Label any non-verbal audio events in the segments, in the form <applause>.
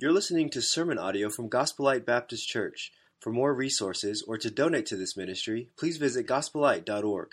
You're listening to sermon audio from Gospel Light Baptist Church. For more resources or to donate to this ministry, please visit gospellight.org.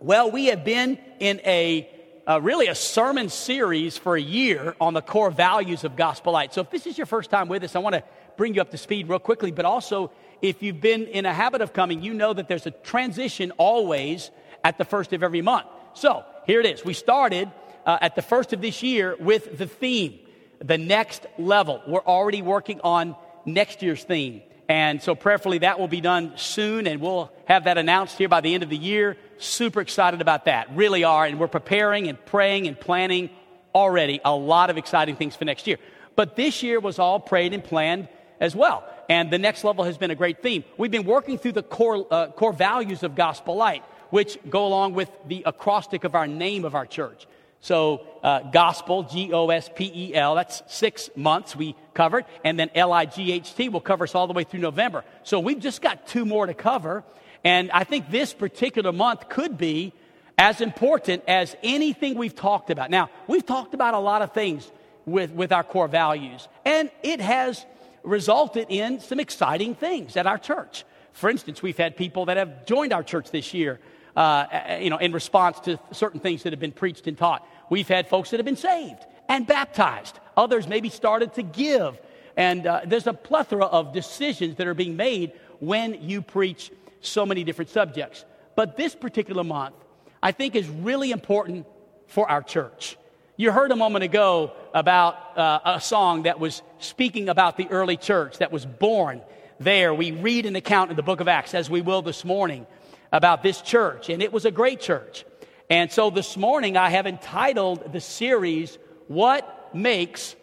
Well, we have been in a uh, really a sermon series for a year on the core values of Gospel Light. So if this is your first time with us, I want to bring you up to speed real quickly, but also if you've been in a habit of coming, you know that there's a transition always at the first of every month. So here it is. We started uh, at the first of this year with the theme, the next level. We're already working on next year's theme. And so prayerfully that will be done soon and we'll have that announced here by the end of the year. Super excited about that. Really are. And we're preparing and praying and planning already a lot of exciting things for next year. But this year was all prayed and planned as well. And the next level has been a great theme. We've been working through the core, uh, core values of Gospel Light which go along with the acrostic of our name of our church. So, uh, gospel, G O S P E L, that's six months we covered. And then L I G H T will cover us all the way through November. So, we've just got two more to cover. And I think this particular month could be as important as anything we've talked about. Now, we've talked about a lot of things with, with our core values, and it has resulted in some exciting things at our church. For instance, we've had people that have joined our church this year uh, you know, in response to certain things that have been preached and taught. We've had folks that have been saved and baptized. Others maybe started to give. And uh, there's a plethora of decisions that are being made when you preach so many different subjects. But this particular month, I think, is really important for our church. You heard a moment ago about uh, a song that was speaking about the early church that was born there. We read an account in the book of Acts, as we will this morning, about this church, and it was a great church. And so this morning I have entitled the series, What Makes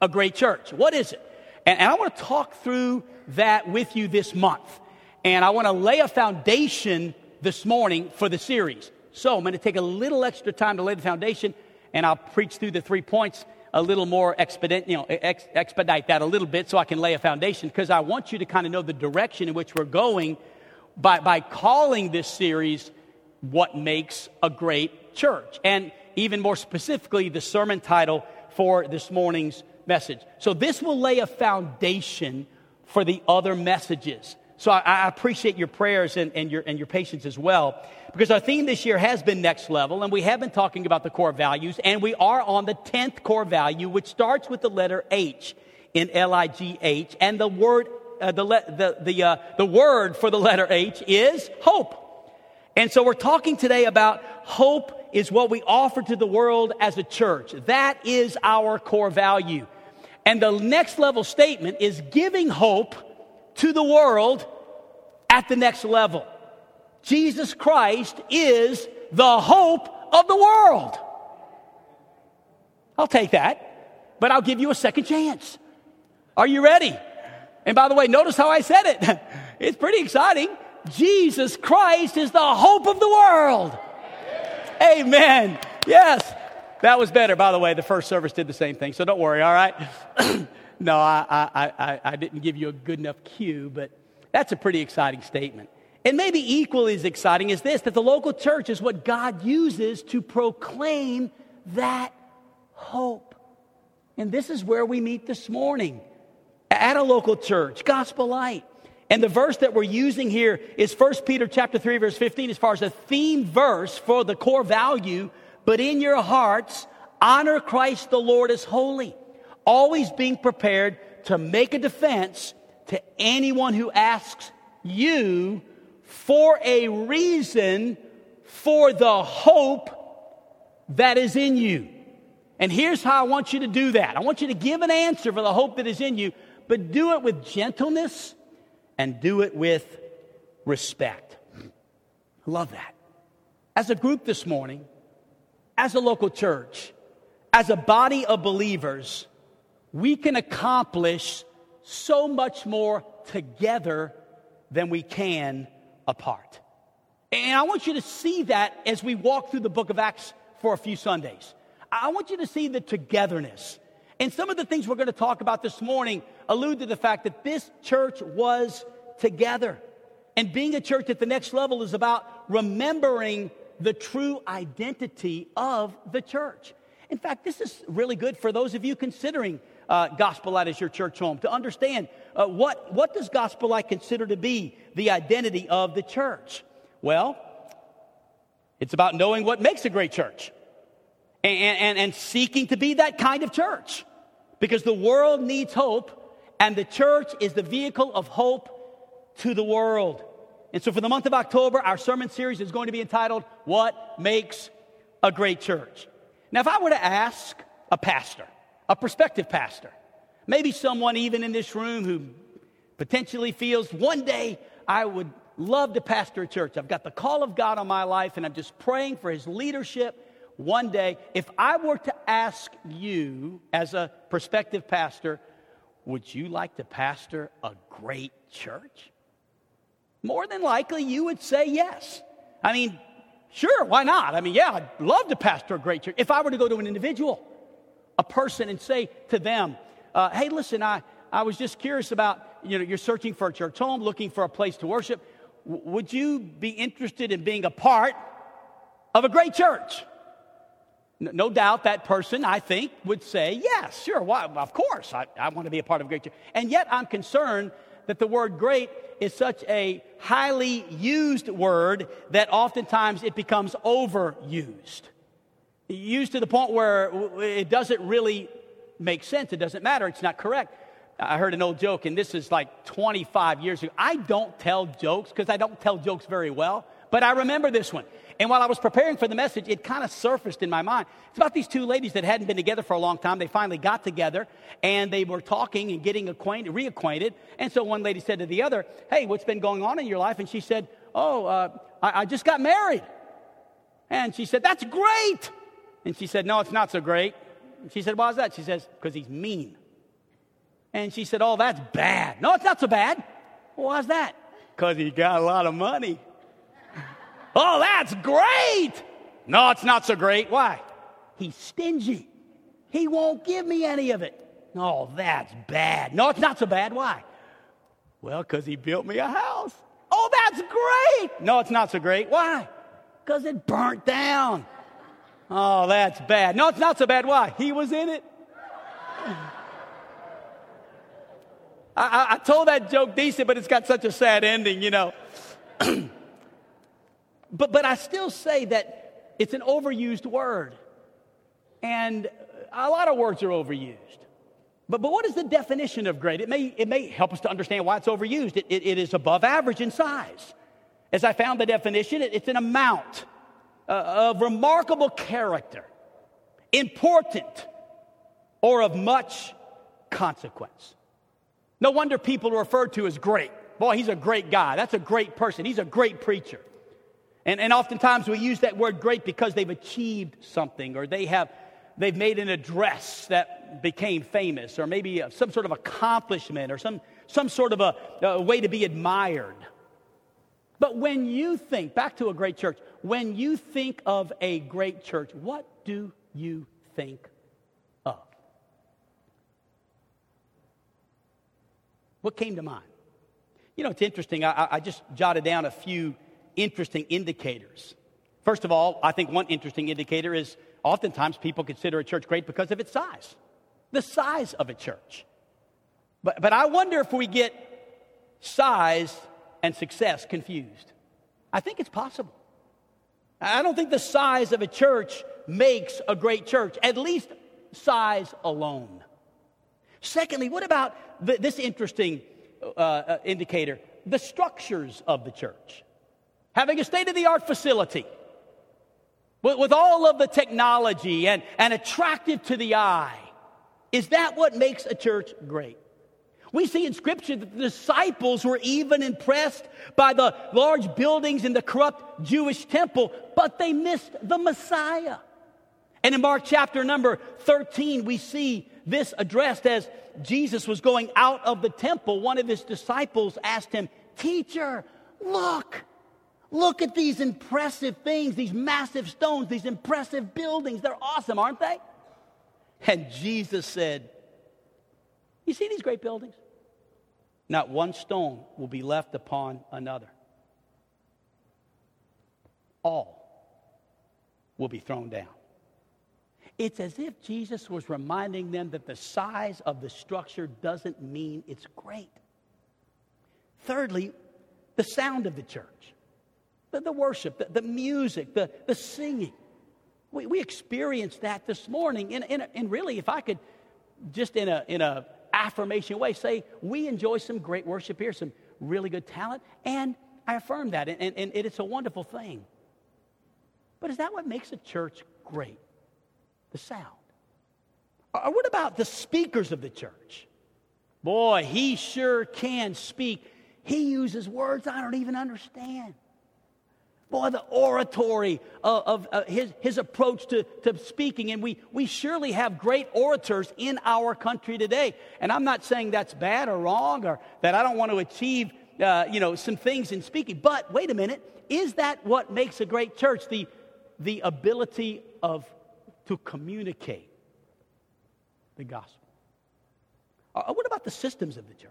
a Great Church? What is it? And, and I want to talk through that with you this month. And I want to lay a foundation this morning for the series. So I'm going to take a little extra time to lay the foundation, and I'll preach through the three points a little more expedite, you know, ex- expedite that a little bit so I can lay a foundation because I want you to kind of know the direction in which we're going by, by calling this series What Makes a Great Church. And even more specifically, the sermon title for this morning's message. So this will lay a foundation for the other messages. So I, I appreciate your prayers and, and, your, and your patience as well. Because our theme this year has been next level, and we have been talking about the core values, and we are on the 10th core value, which starts with the letter H in L I G H, and the word uh, the, the, the, uh, the word for the letter H is hope. And so we're talking today about hope is what we offer to the world as a church. That is our core value. And the next level statement is giving hope to the world at the next level. Jesus Christ is the hope of the world. I'll take that, but I'll give you a second chance. Are you ready? And by the way, notice how I said it. <laughs> It's pretty exciting. Jesus Christ is the hope of the world. Amen. Yes. That was better, by the way. The first service did the same thing, so don't worry, all right? <clears throat> no, I, I, I, I didn't give you a good enough cue, but that's a pretty exciting statement. And maybe equally as exciting is this that the local church is what God uses to proclaim that hope. And this is where we meet this morning at a local church, gospel light. And the verse that we're using here is 1 Peter chapter 3 verse 15 as far as a theme verse for the core value, but in your hearts honor Christ the Lord as holy, always being prepared to make a defense to anyone who asks you for a reason for the hope that is in you. And here's how I want you to do that. I want you to give an answer for the hope that is in you but do it with gentleness and do it with respect. I love that. As a group this morning, as a local church, as a body of believers, we can accomplish so much more together than we can apart. And I want you to see that as we walk through the book of Acts for a few Sundays. I want you to see the togetherness. And some of the things we're going to talk about this morning allude to the fact that this church was together. And being a church at the next level is about remembering the true identity of the church. In fact, this is really good for those of you considering uh, Gospel Light as your church home to understand uh, what, what does Gospel Light consider to be the identity of the church? Well, it's about knowing what makes a great church and, and, and seeking to be that kind of church because the world needs hope and the church is the vehicle of hope to the world. And so, for the month of October, our sermon series is going to be entitled, What Makes a Great Church? Now, if I were to ask a pastor, a prospective pastor, maybe someone even in this room who potentially feels one day I would love to pastor a church. I've got the call of God on my life and I'm just praying for his leadership one day. If I were to ask you, as a prospective pastor, would you like to pastor a great church? More than likely, you would say yes. I mean, sure, why not? I mean, yeah, I'd love to pastor a great church. If I were to go to an individual, a person, and say to them, uh, hey, listen, I, I was just curious about, you know, you're searching for a church home, looking for a place to worship. W- would you be interested in being a part of a great church? No doubt that person, I think, would say, yes, sure, why, of course, I, I want to be a part of a great church. And yet I'm concerned that the word great is such a highly used word that oftentimes it becomes overused. Used to the point where it doesn't really make sense. It doesn't matter. It's not correct. I heard an old joke, and this is like 25 years ago. I don't tell jokes because I don't tell jokes very well, but I remember this one. And while I was preparing for the message, it kind of surfaced in my mind. It's about these two ladies that hadn't been together for a long time. They finally got together and they were talking and getting acquainted, reacquainted. And so one lady said to the other, Hey, what's been going on in your life? And she said, Oh, uh, I, I just got married. And she said, That's great. And she said, No, it's not so great. And she said, Why is that? She says, Because he's mean. And she said, Oh, that's bad. No, it's not so bad. Well, why's that? Because he got a lot of money. Oh, that's great. No, it's not so great. Why? He's stingy. He won't give me any of it. Oh, that's bad. No, it's not so bad. Why? Well, because he built me a house. Oh, that's great. No, it's not so great. Why? Because it burnt down. Oh, that's bad. No, it's not so bad. Why? He was in it. I, I, I told that joke decent, but it's got such a sad ending, you know. <clears throat> But, but I still say that it's an overused word. And a lot of words are overused. But, but what is the definition of great? It may, it may help us to understand why it's overused. It, it, it is above average in size. As I found the definition, it, it's an amount uh, of remarkable character, important, or of much consequence. No wonder people are referred to as great. Boy, he's a great guy. That's a great person. He's a great preacher. And, and oftentimes we use that word great because they've achieved something or they have they've made an address that became famous or maybe uh, some sort of accomplishment or some, some sort of a, a way to be admired. But when you think, back to a great church, when you think of a great church, what do you think of? What came to mind? You know, it's interesting. I, I just jotted down a few interesting indicators. First of all, I think one interesting indicator is oftentimes people consider a church great because of its size, the size of a church. But, but I wonder if we get size and success confused. I think it's possible. I don't think the size of a church makes a great church, at least size alone. Secondly, what about the, this interesting uh, uh indicator? The structures of the church having a state of the art facility with, with, all of the technology and, and attractive to the eye. Is that what makes a church great? We see in Scripture that the disciples were even impressed by the large buildings in the corrupt Jewish temple, but they missed the Messiah. And in Mark chapter number 13, we see this addressed as Jesus was going out of the temple. One of his disciples asked him, Teacher, look, Look at these impressive things, these massive stones, these impressive buildings. They're awesome, aren't they? And Jesus said, You see these great buildings? Not one stone will be left upon another. All will be thrown down. It's as if Jesus was reminding them that the size of the structure doesn't mean it's great. Thirdly, the sound of the church, the, the worship, the, the music, the, the singing. We, we experienced that this morning. And, and, and really, if I could just in a, in a affirmation way say, we enjoy some great worship here, some really good talent, and I affirm that, and, and, and it's a wonderful thing. But is that what makes a church great? The sound. Or what about the speakers of the church? Boy, he sure can speak. He uses words I don't even understand. Boy, the oratory of, of uh, his, his approach to, to speaking, and we, we surely have great orators in our country today. And I'm not saying that's bad or wrong or that I don't want to achieve uh, you know, some things in speaking. But wait a minute, is that what makes a great church? The, the ability of to communicate the gospel. Uh, what about the systems of the church?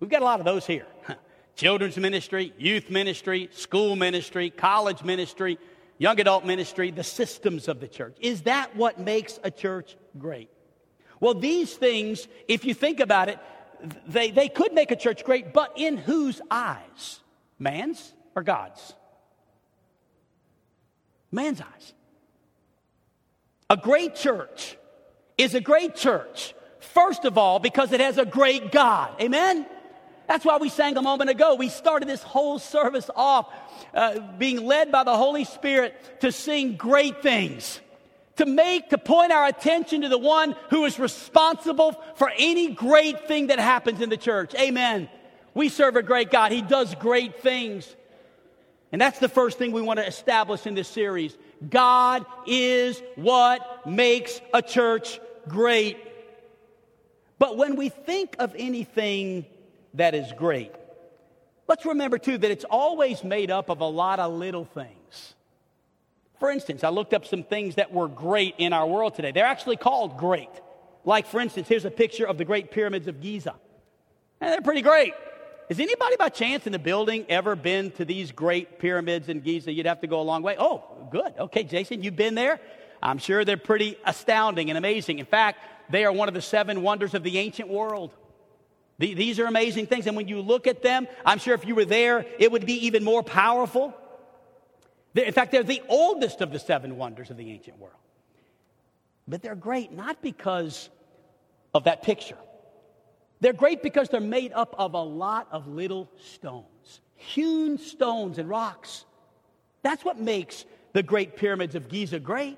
We've got a lot of those here. <laughs> children's ministry, youth ministry, school ministry, college ministry, young adult ministry, the systems of the church. Is that what makes a church great? Well, these things, if you think about it, they, they could make a church great, but in whose eyes? Man's or God's? Man's eyes. A great church is a great church, first of all, because it has a great God. Amen? That's why we sang a moment ago. We started this whole service off uh, being led by the Holy Spirit to sing great things, to make, to point our attention to the one who is responsible for any great thing that happens in the church. Amen. We serve a great God. He does great things. And that's the first thing we want to establish in this series. God is what makes a church great. But when we think of anything that is great. Let's remember, too, that it's always made up of a lot of little things. For instance, I looked up some things that were great in our world today. They're actually called great. Like, for instance, here's a picture of the Great Pyramids of Giza. And they're pretty great. Has anybody by chance in the building ever been to these great pyramids in Giza? You'd have to go a long way. Oh, good. Okay, Jason, you've been there? I'm sure they're pretty astounding and amazing. In fact, they are one of the seven wonders of the ancient world. These are amazing things. And when you look at them, I'm sure if you were there, it would be even more powerful. In fact, they're the oldest of the seven wonders of the ancient world. But they're great not because of that picture. They're great because they're made up of a lot of little stones, hewn stones and rocks. That's what makes the Great Pyramids of Giza great.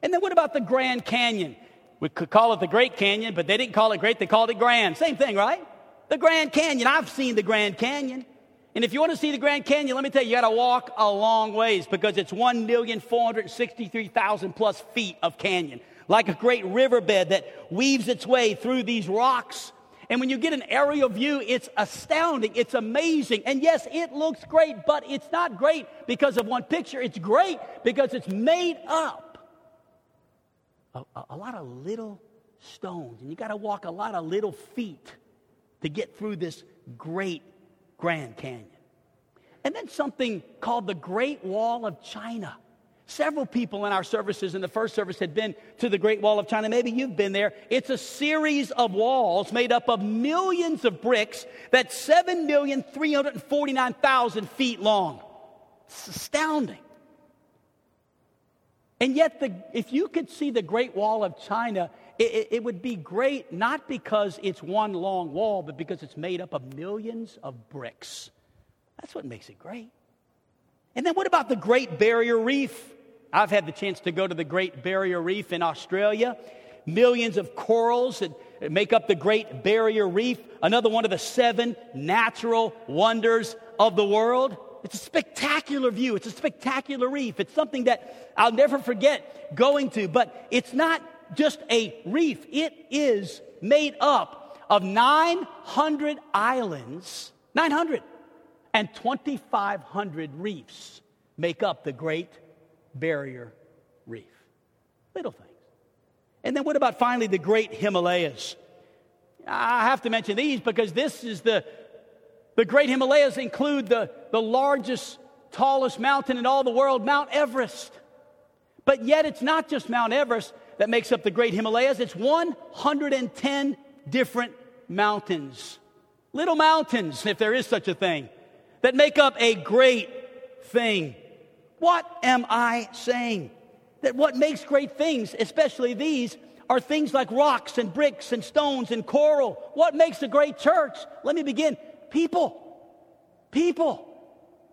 And then what about the Grand Canyon? We could call it the Great Canyon, but they didn't call it great, they called it grand. Same thing, right? The Grand Canyon. I've seen the Grand Canyon. And if you want to see the Grand Canyon, let me tell you, you got to walk a long ways because it's 1,463,000 plus feet of canyon, like a great riverbed that weaves its way through these rocks. And when you get an aerial view, it's astounding. It's amazing. And yes, it looks great, but it's not great because of one picture. It's great because it's made up of a, a lot of little stones. And you got to walk a lot of little feet to get through this great Grand Canyon. And then something called the Great Wall of China. Several people in our services in the first service had been to the Great Wall of China. Maybe you've been there. It's a series of walls made up of millions of bricks that's 7,349,000 feet long. It's astounding. And yet, the, if you could see the Great Wall of China it, it, would be great not because it's one long wall, but because it's made up of millions of bricks. That's what makes it great. And then what about the Great Barrier Reef? I've had the chance to go to the Great Barrier Reef in Australia. Millions of corals that make up the Great Barrier Reef, another one of the seven natural wonders of the world. It's a spectacular view. It's a spectacular reef. It's something that I'll never forget going to, but it's not just a reef, it is made up of 900 islands, 900, and 2,500 reefs make up the Great Barrier Reef. Little things. And then what about finally the Great Himalayas? I have to mention these because this is the, the Great Himalayas include the, the largest, tallest mountain in all the world, Mount Everest. But yet, it's not just Mount Everest that makes up the Great Himalayas, it's 110 different mountains. Little mountains, if there is such a thing, that make up a great thing. What am I saying? That what makes great things, especially these, are things like rocks and bricks and stones and coral. What makes a great church? Let me begin. People. People.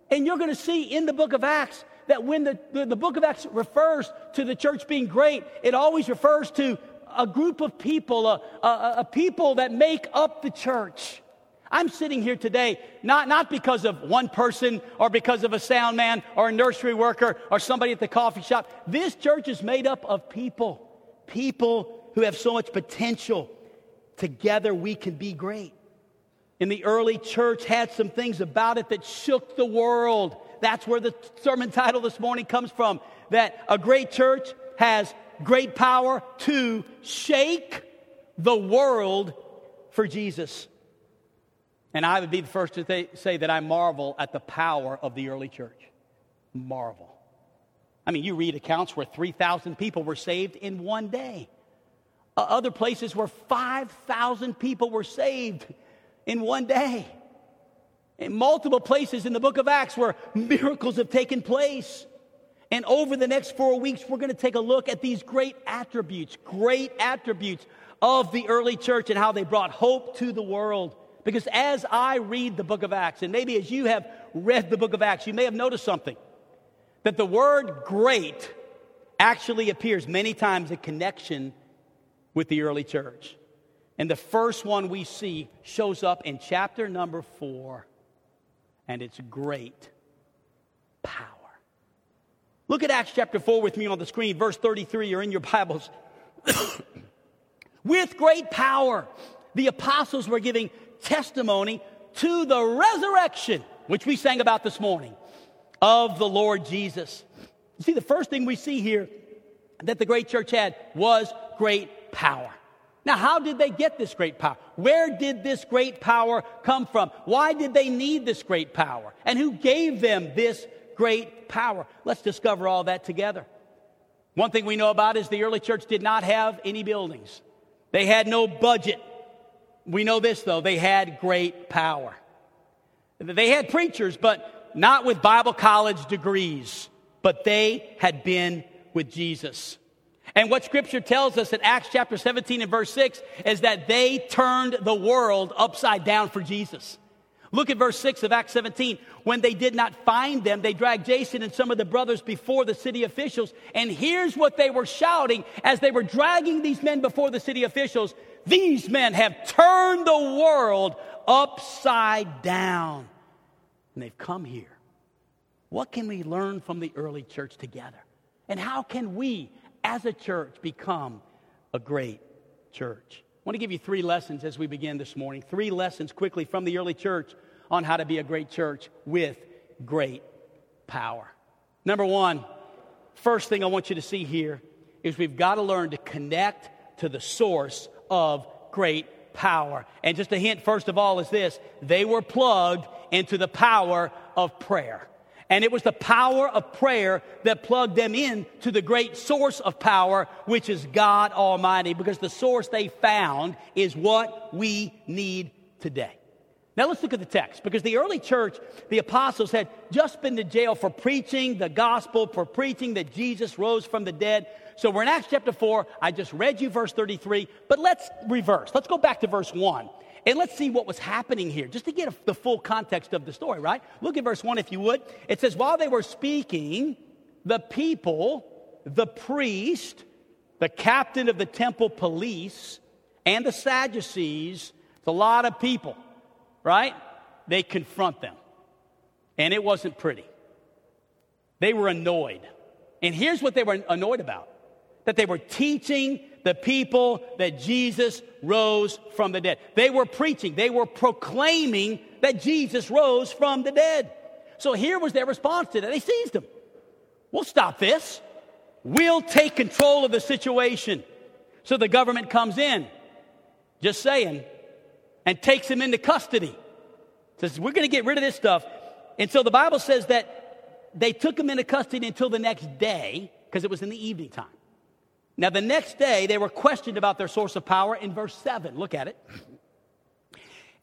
And you're going to see in the book of Acts that when the, the, the, book of Acts refers to the church being great, it always refers to a group of people, a, a, a people that make up the church. I'm sitting here today not, not because of one person or because of a sound man or a nursery worker or somebody at the coffee shop. This church is made up of people, people who have so much potential. Together we can be great. In the early church had some things about it that shook the world. That's where the sermon title this morning comes from. That a great church has great power to shake the world for Jesus. And I would be the first to th- say that I marvel at the power of the early church. Marvel. I mean, you read accounts where 3,000 people were saved in one day. Uh, other places where 5,000 people were saved in one day in multiple places in the book of Acts where miracles have taken place. And over the next four weeks, we're going to take a look at these great attributes, great attributes of the early church and how they brought hope to the world. Because as I read the book of Acts, and maybe as you have read the book of Acts, you may have noticed something that the word great actually appears many times in connection with the early church. And the first one we see shows up in chapter number four and its great power. Look at Acts chapter 4 with me on the screen, verse 33, or in your Bibles. <coughs> with great power, the apostles were giving testimony to the resurrection, which we sang about this morning, of the Lord Jesus. You see, the first thing we see here that the great church had was great power. Now, how did they get this great power? Where did this great power come from? Why did they need this great power? And who gave them this great power? Let's discover all that together. One thing we know about is the early church did not have any buildings, they had no budget. We know this, though, they had great power. They had preachers, but not with Bible college degrees, but they had been with Jesus. And what scripture tells us in Acts chapter 17 and verse 6 is that they turned the world upside down for Jesus. Look at verse 6 of Acts 17. When they did not find them, they dragged Jason and some of the brothers before the city officials. And here's what they were shouting as they were dragging these men before the city officials These men have turned the world upside down. And they've come here. What can we learn from the early church together? And how can we, as a church, become a great church. I want to give you three lessons as we begin this morning. Three lessons quickly from the early church on how to be a great church with great power. Number one, first thing I want you to see here is we've got to learn to connect to the source of great power. And just a hint, first of all, is this they were plugged into the power of prayer. And it was the power of prayer that plugged them in to the great source of power, which is God Almighty, because the source they found is what we need today. Now let's look at the text, because the early church, the apostles, had just been to jail for preaching the gospel, for preaching that Jesus rose from the dead. So we're in Acts chapter 4. I just read you verse 33, but let's reverse. Let's go back to verse 1. And let's see what was happening here, just to get the full context of the story, right? Look at verse 1 if you would. It says, While they were speaking, the people, the priest, the captain of the temple police, and the Sadducees, it's a lot of people, right? They confront them. And it wasn't pretty. They were annoyed. And here's what they were annoyed about that they were teaching the people that Jesus rose from the dead. They were preaching, they were proclaiming that Jesus rose from the dead. So here was their response to that. They seized him. We'll stop this. We'll take control of the situation. So the government comes in, just saying, and takes him into custody. Says, We're going to get rid of this stuff. And so the Bible says that they took him into custody until the next day because it was in the evening time. Now, the next day, they were questioned about their source of power in verse 7. Look at it.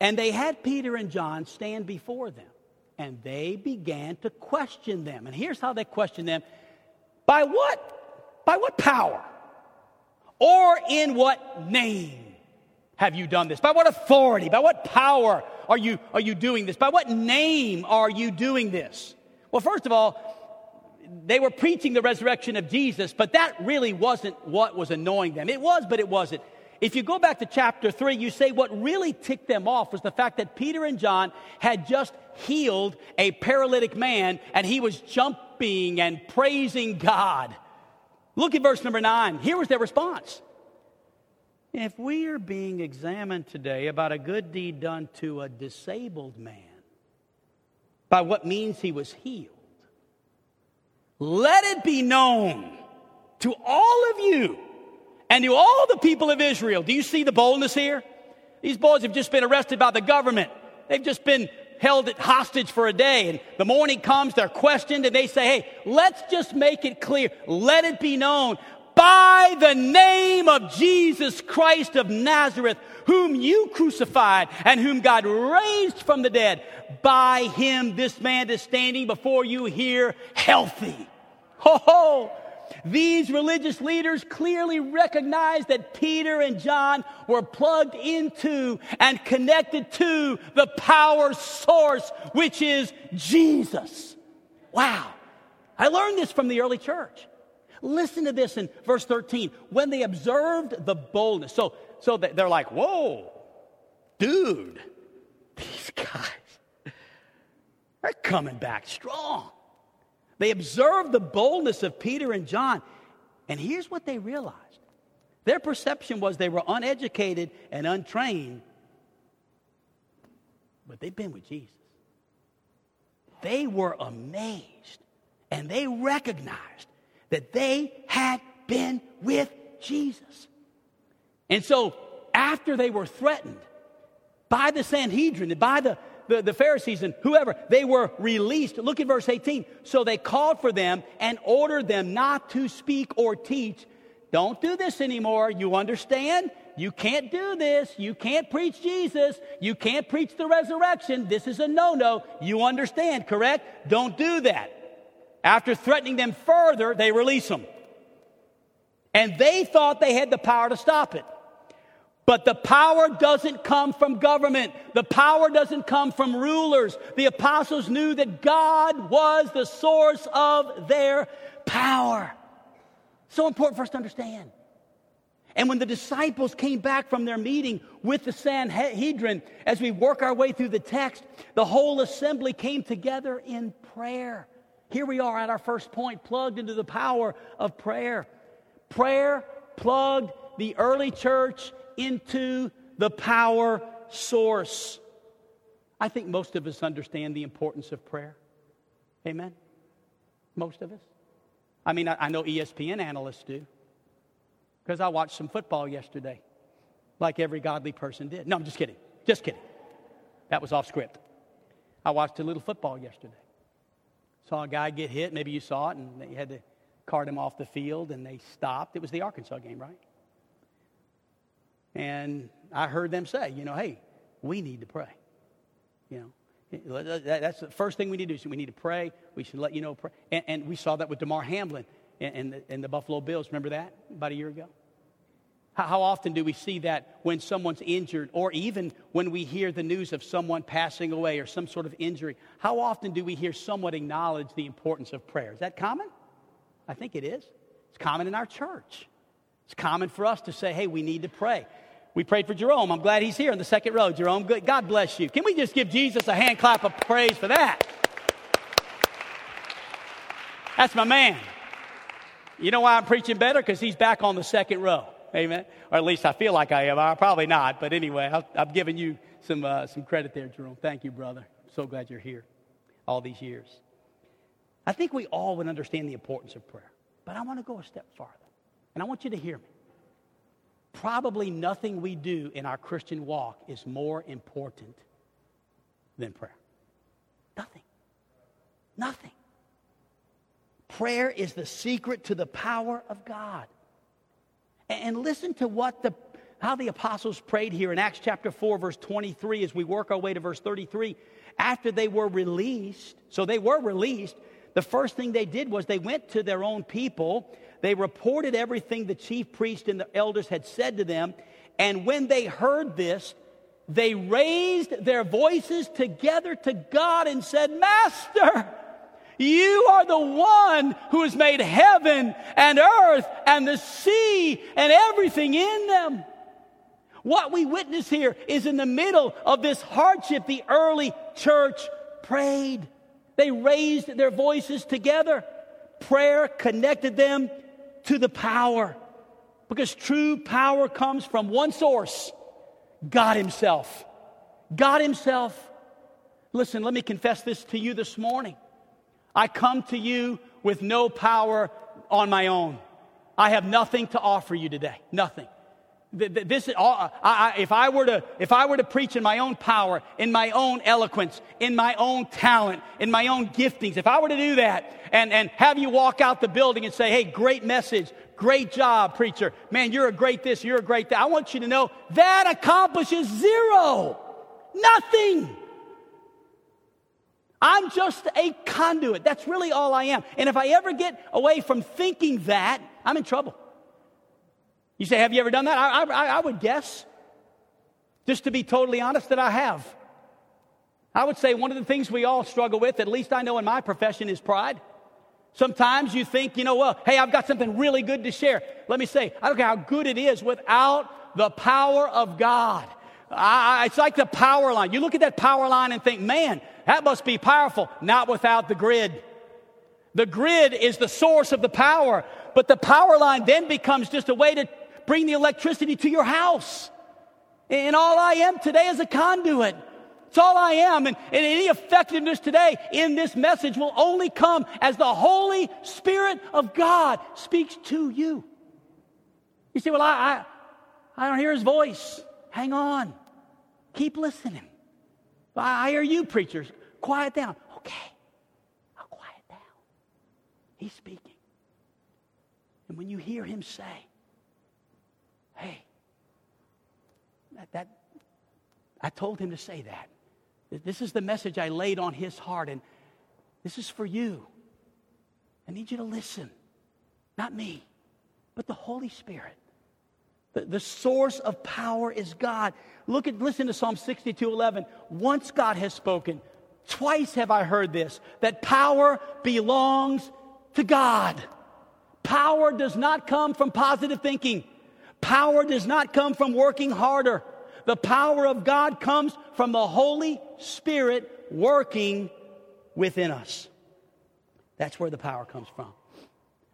And they had Peter and John stand before them, and they began to question them. And here's how they questioned them By what? By what power? Or in what name have you done this? By what authority? By what power are you, are you doing this? By what name are you doing this? Well, first of all, they were preaching the resurrection of Jesus, but that really wasn't what was annoying them. It was, but it wasn't. If you go back to chapter 3, you say what really ticked them off was the fact that Peter and John had just healed a paralytic man and he was jumping and praising God. Look at verse number 9. Here was their response. If we are being examined today about a good deed done to a disabled man, by what means he was healed, let it be known to all of you and to all the people of Israel. Do you see the boldness here? These boys have just been arrested by the government. They've just been held at hostage for a day. And the morning comes, they're questioned, and they say, Hey, let's just make it clear. Let it be known by the name of Jesus Christ of Nazareth, whom you crucified and whom God raised from the dead. By him, this man is standing before you here healthy. Ho ho! These religious leaders clearly recognized that Peter and John were plugged into and connected to the power source, which is Jesus. Wow. I learned this from the early church. Listen to this in verse 13. When they observed the boldness, so, so they're like, whoa, dude, these guys, they're coming back strong. They observed the boldness of Peter and John, and here's what they realized their perception was they were uneducated and untrained, but they've been with Jesus. They were amazed and they recognized that they had been with Jesus. And so, after they were threatened by the Sanhedrin and by the, the, the, Pharisees and whoever, they were released. Look at verse 18. So they called for them and ordered them not to speak or teach. Don't do this anymore. You understand? You can't do this. You can't preach Jesus. You can't preach the resurrection. This is a no no. You understand, correct? Don't do that. After threatening them further, they release them. And they thought they had the power to stop it. But the power doesn't come from government. The power doesn't come from rulers. The apostles knew that God was the source of their power. So important for us to understand. And when the disciples came back from their meeting with the Sanhedrin, as we work our way through the text, the whole assembly came together in prayer. Here we are at our first point, plugged into the power of prayer. Prayer plugged the early church into the power source. I think most of us understand the importance of prayer. Amen? Most of us. I mean, I, I know ESPN analysts do because I watched some football yesterday, like every godly person did. No, I'm just kidding. Just kidding. That was off script. I watched a little football yesterday. Saw a guy get hit. Maybe you saw it, and they had to cart him off the field, and they stopped. It was the Arkansas game, right? And I heard them say, you know, hey, we need to pray. You know, that's the first thing we need to do. We need to pray. We should let you know. And, and we saw that with Damar Hamlin and, and, the, and the Buffalo Bills. Remember that about a year ago? How often do we see that when someone's injured, or even when we hear the news of someone passing away or some sort of injury? How often do we hear someone acknowledge the importance of prayer? Is that common? I think it is. It's common in our church. It's common for us to say, hey, we need to pray. We prayed for Jerome. I'm glad he's here in the second row. Jerome, God bless you. Can we just give Jesus a hand clap of praise for that? That's my man. You know why I'm preaching better? Because he's back on the second row. Amen. Or at least I feel like I am. I'm probably not. But anyway, i have given you some, uh, some credit there, Jerome. Thank you, brother. So glad you're here all these years. I think we all would understand the importance of prayer. But I want to go a step farther. And I want you to hear me. Probably nothing we do in our Christian walk is more important than prayer. Nothing. Nothing. prayer is the secret to the power of God. And listen to what the how the apostles prayed here in Acts chapter 4 verse 23 as we work our way to verse 33 after they were released so they were released the first thing they did was they went to their own people. They reported everything the chief priest and the elders had said to them. And when they heard this they raised their voices together to God and said master you are the one who has made heaven and earth and the sea and everything in them. What we witness here is in the middle of this hardship, the early church prayed. They raised their voices together. Prayer connected them to the power because true power comes from one source God Himself. God Himself. Listen, let me confess this to you this morning. I come to you with no power on my own. I have nothing to offer you today. Nothing. This, uh, I, if, I were to, if I were to preach in my own power, in my own eloquence, in my own talent, in my own giftings, if I were to do that and, and have you walk out the building and say, hey, great message, great job, preacher, man, you're a great this, you're a great that, I want you to know that accomplishes zero. Nothing. I'm just a conduit. That's really all I am. And if I ever get away from thinking that, I'm in trouble. You say, Have you ever done that? I, I, I would guess, just to be totally honest, that I have. I would say one of the things we all struggle with, at least I know in my profession, is pride. Sometimes you think, you know, well, hey, I've got something really good to share. Let me say, I don't care how good it is without the power of God. I, it's like the power line. You look at that power line and think, man, that must be powerful. Not without the grid. The grid is the source of the power, but the power line then becomes just a way to bring the electricity to your house. And all I am today is a conduit. It's all I am. And, and, any effectiveness today in this message will only come as the Holy Spirit of God speaks to you. You say, Well, I, I, I don't hear his voice. Hang on. Keep listening. I hear you, preachers. Quiet down. Okay. I'll quiet down. He's speaking. And when you hear him say, hey, that, that I told him to say that. This is the message I laid on his heart, and this is for you. I need you to listen. Not me, but the Holy Spirit. The, the source of power is God. Look at, listen to Psalm 62 11. Once God has spoken, twice have I heard this, that power belongs to God. Power does not come from positive thinking. Power does not come from working harder. The power of God comes from the Holy Spirit working within us. That's where the power comes from.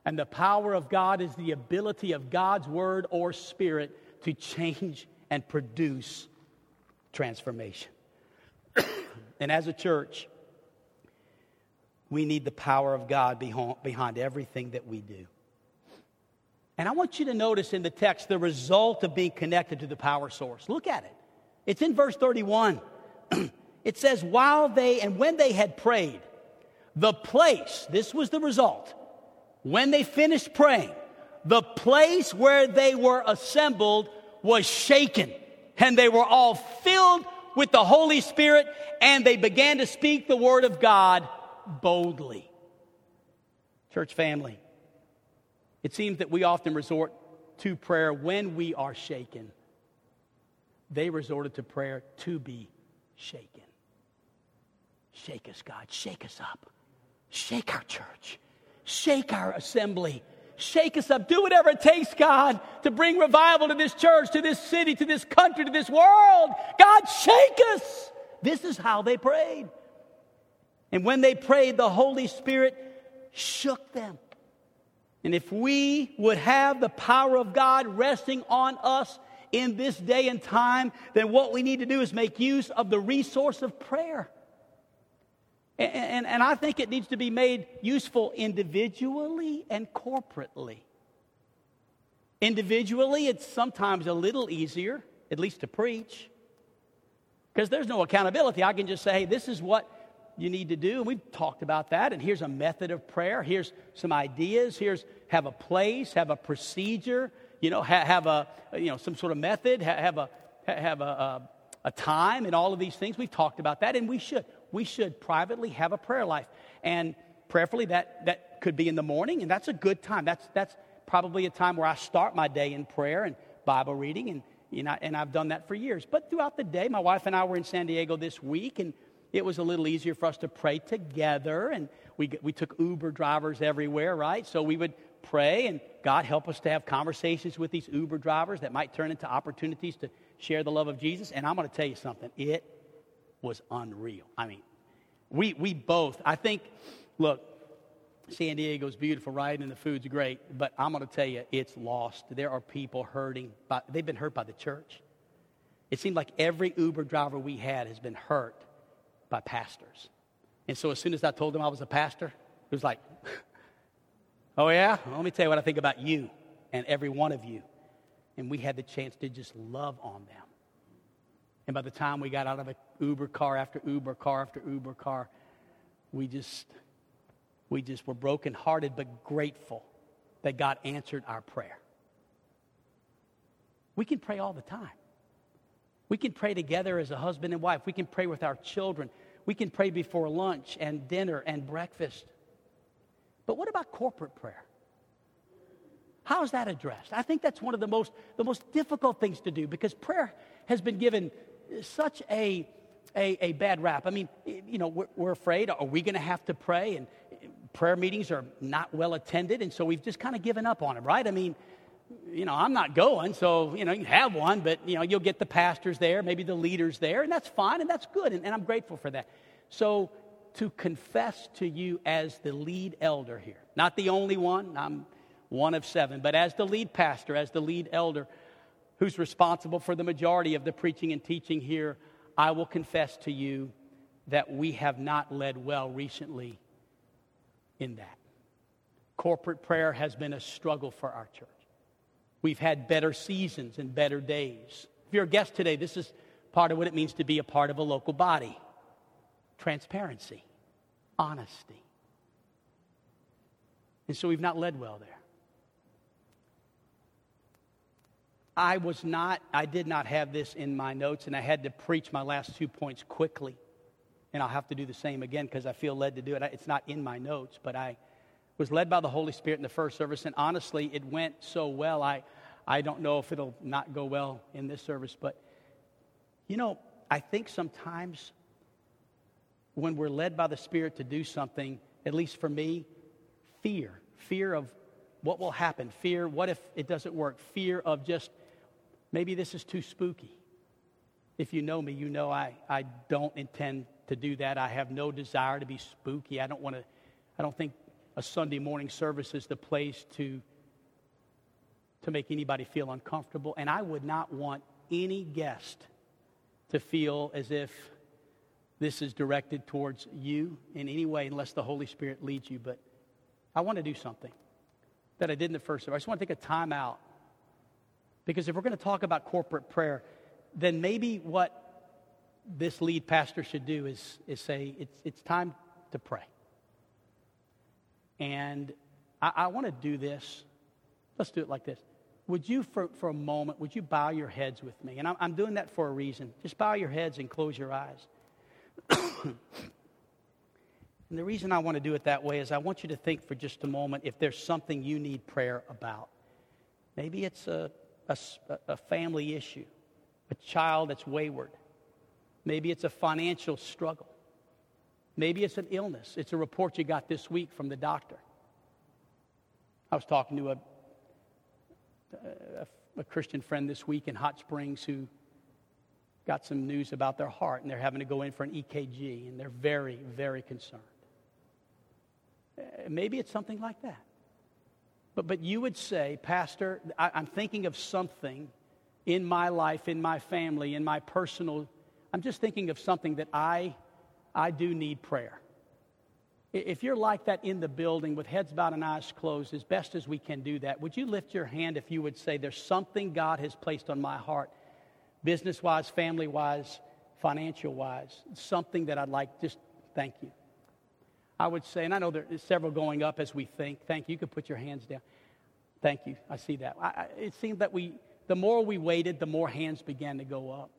And the power of God is the ability of God's word or spirit to change and produce transformation. <coughs> and as a church, we need the power of God behind everything that we do. And I want you to notice in the text the result of being connected to the power source. Look at it. It's in verse 31. <clears throat> it says, While they and when they had prayed, the place, this was the result when they finished praying, the place where they were assembled was shaken, and they were all filled with the Holy Spirit, and they began to speak the word of God boldly. Church family, it seems that we often resort to prayer when we are shaken. They resorted to prayer to be shaken. Shake us, God. Shake us up. Shake our church. Shake our assembly. Shake us up. Do whatever it takes, God, to bring revival to this church, to this city, to this country, to this world. God, shake us. This is how they prayed. And when they prayed, the Holy Spirit shook them. And if we would have the power of God resting on us in this day and time, then what we need to do is make use of the resource of prayer. And, and, and, I think it needs to be made useful individually and corporately. Individually, it's sometimes a little easier, at least to preach, because there's no accountability. I can just say, hey, this is what you need to do. And we've talked about that. And here's a method of prayer. Here's some ideas. Here's have a place, have a procedure, you know, ha- have a, you know, some sort of method, ha- have a, ha- have a, a, a time and all of these things. We've talked about that. And we should. We should privately have a prayer life. And prayerfully, that, that could be in the morning. And that's a good time. That's, that's probably a time where I start my day in prayer and Bible reading. And, you know, and I've done that for years. But throughout the day, my wife and I were in San Diego this week. And it was a little easier for us to pray together. And we, we took Uber drivers everywhere, right? So we would pray, and God help us to have conversations with these Uber drivers that might turn into opportunities to share the love of Jesus. And I'm going to tell you something, it was unreal. I mean, we, we both, I think, look, San Diego's beautiful, right? And the food's great, but I'm going to tell you, it's lost. There are people hurting. By, they've been hurt by the church. It seemed like every Uber driver we had has been hurt by pastors. And so as soon as I told them I was a pastor, it was like, <laughs> oh, yeah? Well, let me tell you what I think about you and every one of you. And we had the chance to just love on them. And by the time we got out of an Uber car after Uber car after Uber car, we just, we just were brokenhearted but grateful that God answered our prayer. We can pray all the time. We can pray together as a husband and wife. We can pray with our children. We can pray before lunch and dinner and breakfast. But what about corporate prayer? How is that addressed? I think that's one of the most, the most difficult things to do because prayer has been given such a, a, a bad rap. I mean, you know, we're, we're afraid. Are we going to have to pray? And uh, prayer meetings are not well attended, and so we've just kind of given up on it, right? I mean, you know, I'm not going, so, you know, you have one, but, you know, you'll get the pastors there, maybe the leaders there, and that's fine and that's good, and, and I'm grateful for that. So, to confess to you as the lead elder here, not the only one, I'm one of seven, but as the lead pastor, as the lead elder who's responsible for the majority of the preaching and teaching here, I will confess to you that we have not led well recently in that. Corporate prayer has been a struggle for our church. We've had better seasons and better days. If you're a guest today, this is part of what it means to be a part of a local body transparency, honesty. And so we've not led well there. I was not, I did not have this in my notes, and I had to preach my last two points quickly. And I'll have to do the same again because I feel led to do it. It's not in my notes, but I was led by the Holy Spirit in the first service, and honestly, it went so well. I, I don't know if it'll not go well in this service, but you know, I think sometimes when we're led by the Spirit to do something, at least for me, fear, fear of what will happen, fear, what if it doesn't work, fear of just maybe this is too spooky. If you know me, you know I, I don't intend to do that. I have no desire to be spooky. I don't want to, I don't think a Sunday morning service is the place to, to make anybody feel uncomfortable. And I would not want any guest to feel as if this is directed towards you in any way unless the Holy Spirit leads you. But I want to do something that I did in the first service. I just want to take a time out. Because if we're going to talk about corporate prayer, then maybe what this lead pastor should do is, is say, it's, it's time to pray. And I, I want to do this. Let's do it like this. Would you, for, for a moment, would you bow your heads with me? And I'm, I'm doing that for a reason. Just bow your heads and close your eyes. <coughs> and the reason I want to do it that way is I want you to think for just a moment if there's something you need prayer about. Maybe it's a, a, a family issue, a child that's wayward. Maybe it's a financial struggle. Maybe it's an illness. It's a report you got this week from the doctor. I was talking to a, a, a, Christian friend this week in Hot Springs who got some news about their heart and they're having to go in for an EKG and they're very, very concerned. Uh, maybe it's something like that. But, but you would say, Pastor, I, I'm thinking of something in my life, in my family, in my personal I'm just thinking of something that I, I do need prayer. If you're like that in the building with heads bowed and eyes closed, as best as we can do that, would you lift your hand if you would say, There's something God has placed on my heart, business wise, family wise, financial wise, something that I'd like just Thank you. I would say, and I know there's several going up as we think. Thank you. You could put your hands down. Thank you. I see that. I, I, it seemed that we, the more we waited, the more hands began to go up.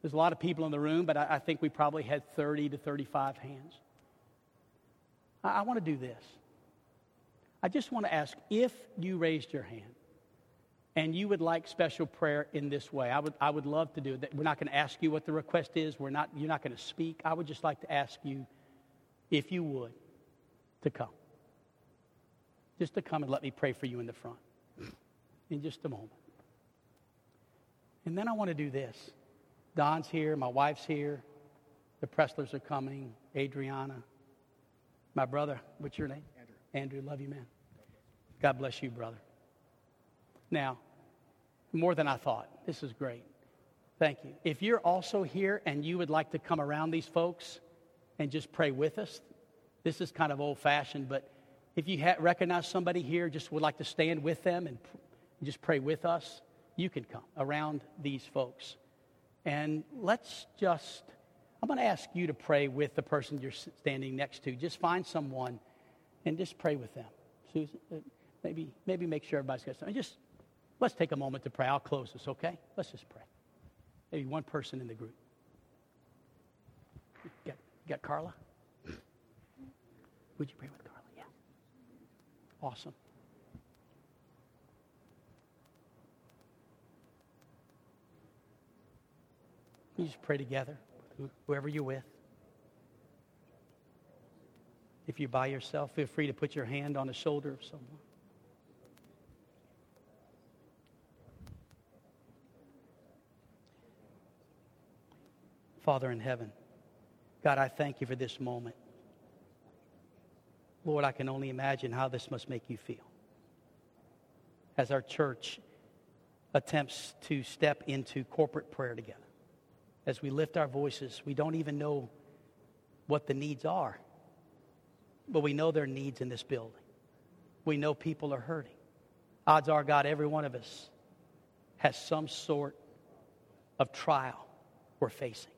There's a lot of people in the room, but I, I think we probably had 30 to 35 hands. I, I want to do this. I just want to ask if you raised your hand and you would like special prayer in this way, I would, I would love to do it. We're not going to ask you what the request is. We're not, you're not going to speak. I would just like to ask you, if you would, to come. Just to come and let me pray for you in the front in just a moment. And then I want to do this. Don's here, my wife's here, the Presslers are coming, Adriana, my brother, what's your name? Andrew. Andrew, love you, man. God bless you, brother. Now, more than I thought. This is great. Thank you. If you're also here and you would like to come around these folks and just pray with us, this is kind of old fashioned, but if you ha- recognize somebody here, just would like to stand with them and pr- just pray with us, you can come around these folks. And let's just, I'm going to ask you to pray with the person you're standing next to. Just find someone and just pray with them. Susan, uh, maybe, maybe make sure everybody's got something. Just let's take a moment to pray. I'll close this, okay? Let's just pray. Maybe one person in the group. You got Carla? Would you pray with Carla? Yeah. Awesome. You just pray together, whoever you're with. If you're by yourself, feel free to put your hand on the shoulder of someone. Father in heaven, God, I thank you for this moment. Lord, I can only imagine how this must make you feel. As our church attempts to step into corporate prayer together, as we lift our voices, we don't even know what the needs are, but we know there are needs in this building. We know people are hurting. Odds are, God, every one of us has some sort of trial we're facing.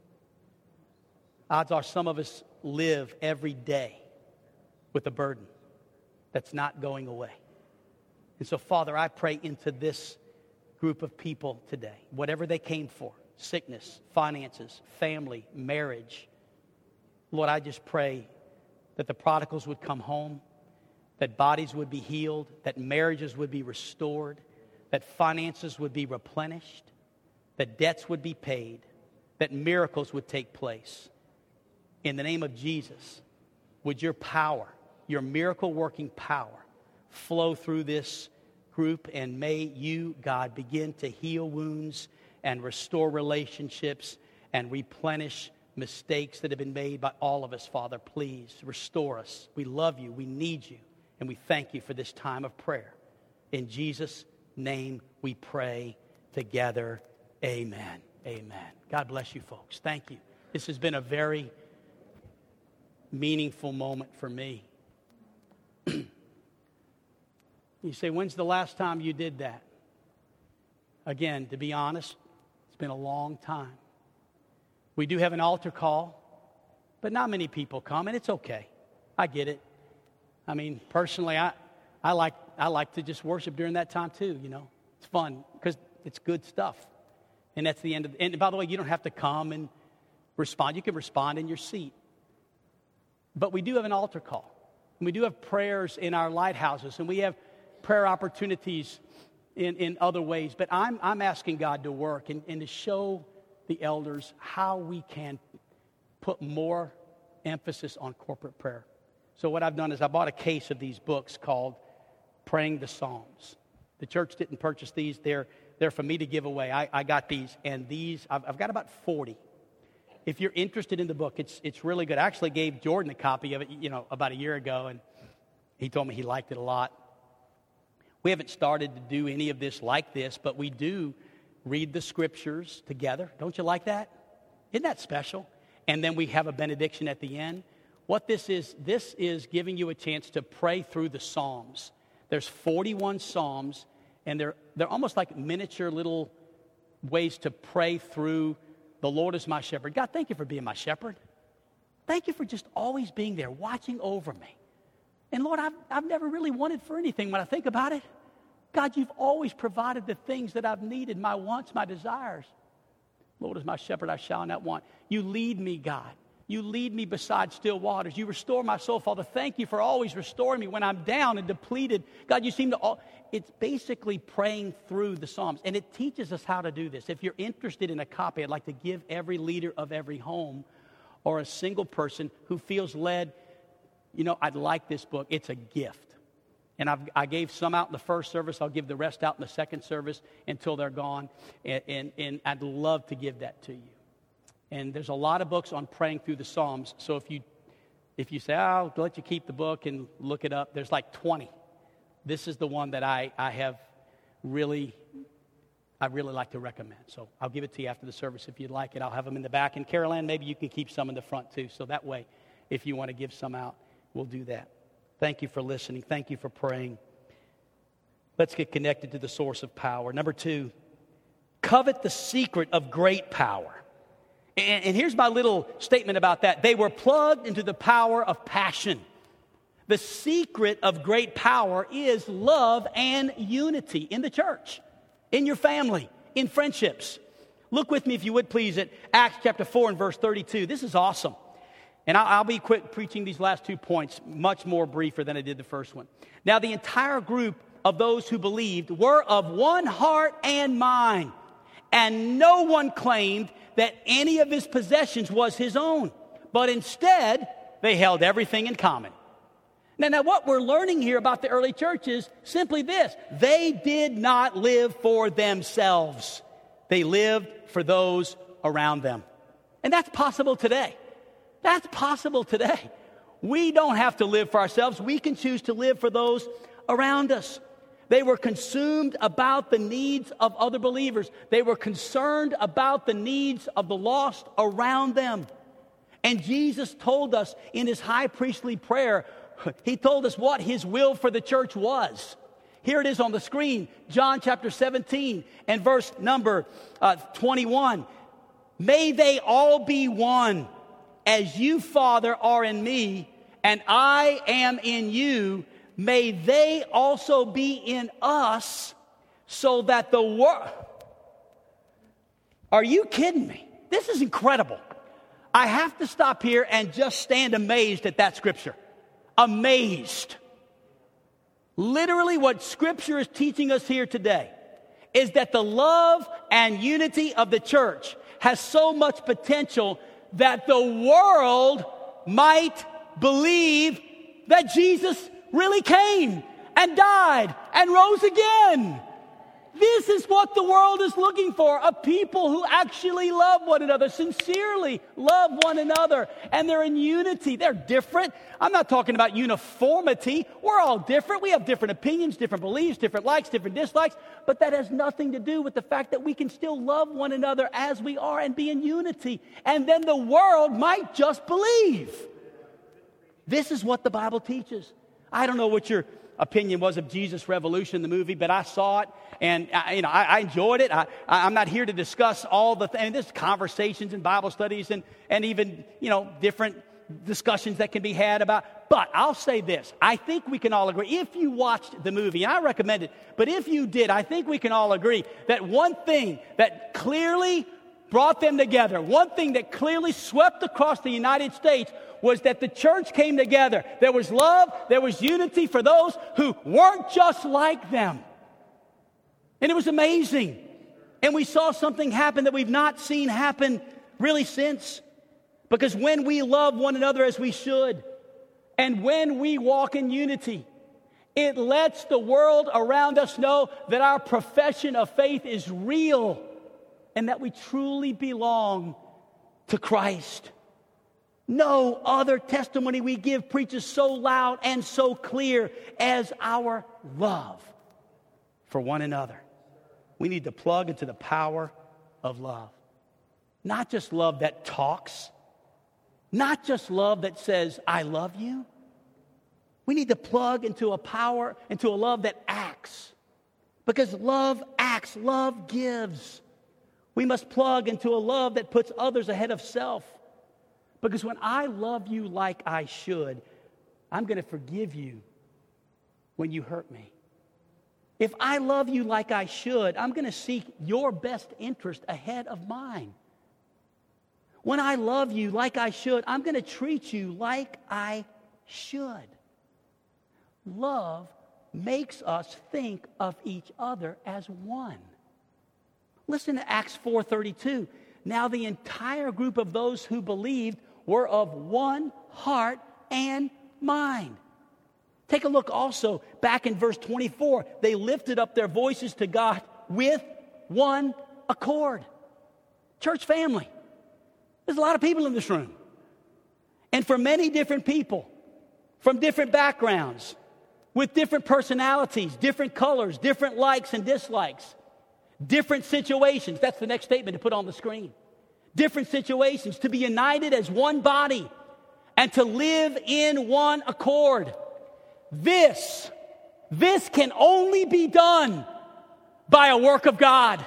Odds are some of us live every day with a burden that's not going away. And so, Father, I pray into this group of people today, whatever they came for sickness, finances, family, marriage. Lord, I just pray that the prodigals would come home, that bodies would be healed, that marriages would be restored, that finances would be replenished, that debts would be paid, that miracles would take place. In the name of Jesus, would your power, your miracle working power, flow through this group, and may you, God, begin to heal wounds and restore relationships and replenish mistakes that have been made by all of us, Father. Please restore us. We love you. We need you. And we thank you for this time of prayer. In Jesus' name we pray together. Amen. Amen. God bless you, folks. Thank you. This has been a very meaningful moment for me. <clears throat> you say, when's the last time you did that? Again, to be honest, it's been a long time. We do have an altar call, but not many people come, and it's okay. I get it. I mean, personally, I, I, like, I like to just worship during that time too, you know. It's fun because it's good stuff. And that's the end of and by the way, you don't have to come and respond. You can respond in your seat. But we do have an altar call. And we do have prayers in our lighthouses, and we have prayer opportunities in, in other ways. But I'm, I'm asking God to work and, and to show the elders how we can put more emphasis on corporate prayer. So, what I've done is I bought a case of these books called Praying the Psalms. The church didn't purchase these, they're, they're for me to give away. I, I got these, and these, I've, I've got about 40 if you're interested in the book, it's, it's really good. I actually gave Jordan a copy of it, you know, about a year ago, and he told me he liked it a lot. We haven't started to do any of this like this, but we do read the scriptures together. Don't you like that? Isn't that special? And then we have a benediction at the end. What this is, this is giving you a chance to pray through the Psalms. There's 41 Psalms, and they're, they're almost like miniature little ways to pray through the Lord is my shepherd. God, thank you for being my shepherd. Thank you for just always being there, watching over me. And Lord, I've, I've never really wanted for anything when I think about it. God, you've always provided the things that I've needed, my wants, my desires. Lord is my shepherd, I shall not want. You lead me, God. You lead me beside still waters. You restore my soul, Father. Thank you for always restoring me when I'm down and depleted. God, you seem to all. It's basically praying through the Psalms, and it teaches us how to do this. If you're interested in a copy, I'd like to give every leader of every home or a single person who feels led, you know, I'd like this book. It's a gift. And I've, i gave some out in the first service. I'll give the rest out in the second service until they're gone. And, and, and I'd love to give that to you. And there's a lot of books on praying through the Psalms. So if you, if you say, oh, I'll let you keep the book and look it up, there's like 20. This is the one that I, I have really, I really like to recommend. So I'll give it to you after the service if you'd like it. I'll have them in the back. And Carol maybe you can keep some in the front too. So that way, if you want to give some out, we'll do that. Thank you for listening. Thank you for praying. Let's get connected to the source of power. Number two, covet the secret of great power. And, and, here's my little statement about that they were plugged into the power of passion. The secret of great power is love and unity in the church, in your family, in friendships. Look with me, if you would please, at Acts chapter 4 and verse 32. This is awesome. And I'll, I'll be quick preaching these last two points, much more briefer than I did the first one. Now, the entire group of those who believed were of one heart and mind, and no one claimed that any of his possessions was his own, but instead they held everything in common. Now, now, what we're learning here about the early church is simply this they did not live for themselves, they lived for those around them. And that's possible today. That's possible today. We don't have to live for ourselves, we can choose to live for those around us. They were consumed about the needs of other believers. They were concerned about the needs of the lost around them. And Jesus told us in his high priestly prayer, he told us what his will for the church was. Here it is on the screen, John chapter 17 and verse number uh, 21. May they all be one, as you, Father, are in me, and I am in you may they also be in us so that the world. Are you kidding me? This is incredible. I have to stop here and just stand amazed at that scripture. Amazed. Literally, what scripture is teaching us here today is that the love and unity of the church has so much potential that the world might believe that Jesus really came and died and rose again. This is what the world is looking for a people who actually love one another, sincerely love one another, and they're in unity. They're different. I'm not talking about uniformity. We're all different. We have different opinions, different beliefs, different likes, different dislikes, but that has nothing to do with the fact that we can still love one another as we are and be in unity. And then the world might just believe. This is what the Bible teaches. I don't know what your opinion was of Jesus Revolution, the movie, but I saw it and I, you know I, I enjoyed it. I, am not here to discuss all the things. There's conversations and Bible studies and and even you know different discussions that can be had about. But I'll say this: I think we can all agree. If you watched the movie, and I recommend it, but if you did, I think we can all agree that one thing that clearly brought them together, one thing that clearly swept across the United States was that the church came together. There was love, there was unity for those who weren't just like them. And it was amazing. And we saw something happen that we've not seen happen really since. Because when we love one another as we should, and when we walk in unity, it lets the world around us know that our profession of faith is real and that we truly belong to Christ. No other testimony we give preaches so loud and so clear as our love for one another. We need to plug into the power of love. Not just love that talks, not just love that says, I love you. We need to plug into a power, into a love that acts. Because love acts, love gives. We must plug into a love that puts others ahead of self Because when I love you like I should, I'm going to forgive you when you hurt me. If I love you like I should, I'm going to seek your best interest ahead of mine. When I love you like I should, I'm going to treat you like I should. Love makes us think of each other as one. Listen to Acts 4:32. Now the entire group of those who believed were of one heart and mind. Take a look also back in verse 24. They lifted up their voices to God with one accord. Church family. There's a lot of people in this room. And for many different people, from different backgrounds, with different personalities, different colors, different likes and dislikes, different situations. That's the next statement to put on the screen. Different situations, to be united as one body and to live in one accord. This, this can only be done by a work of God.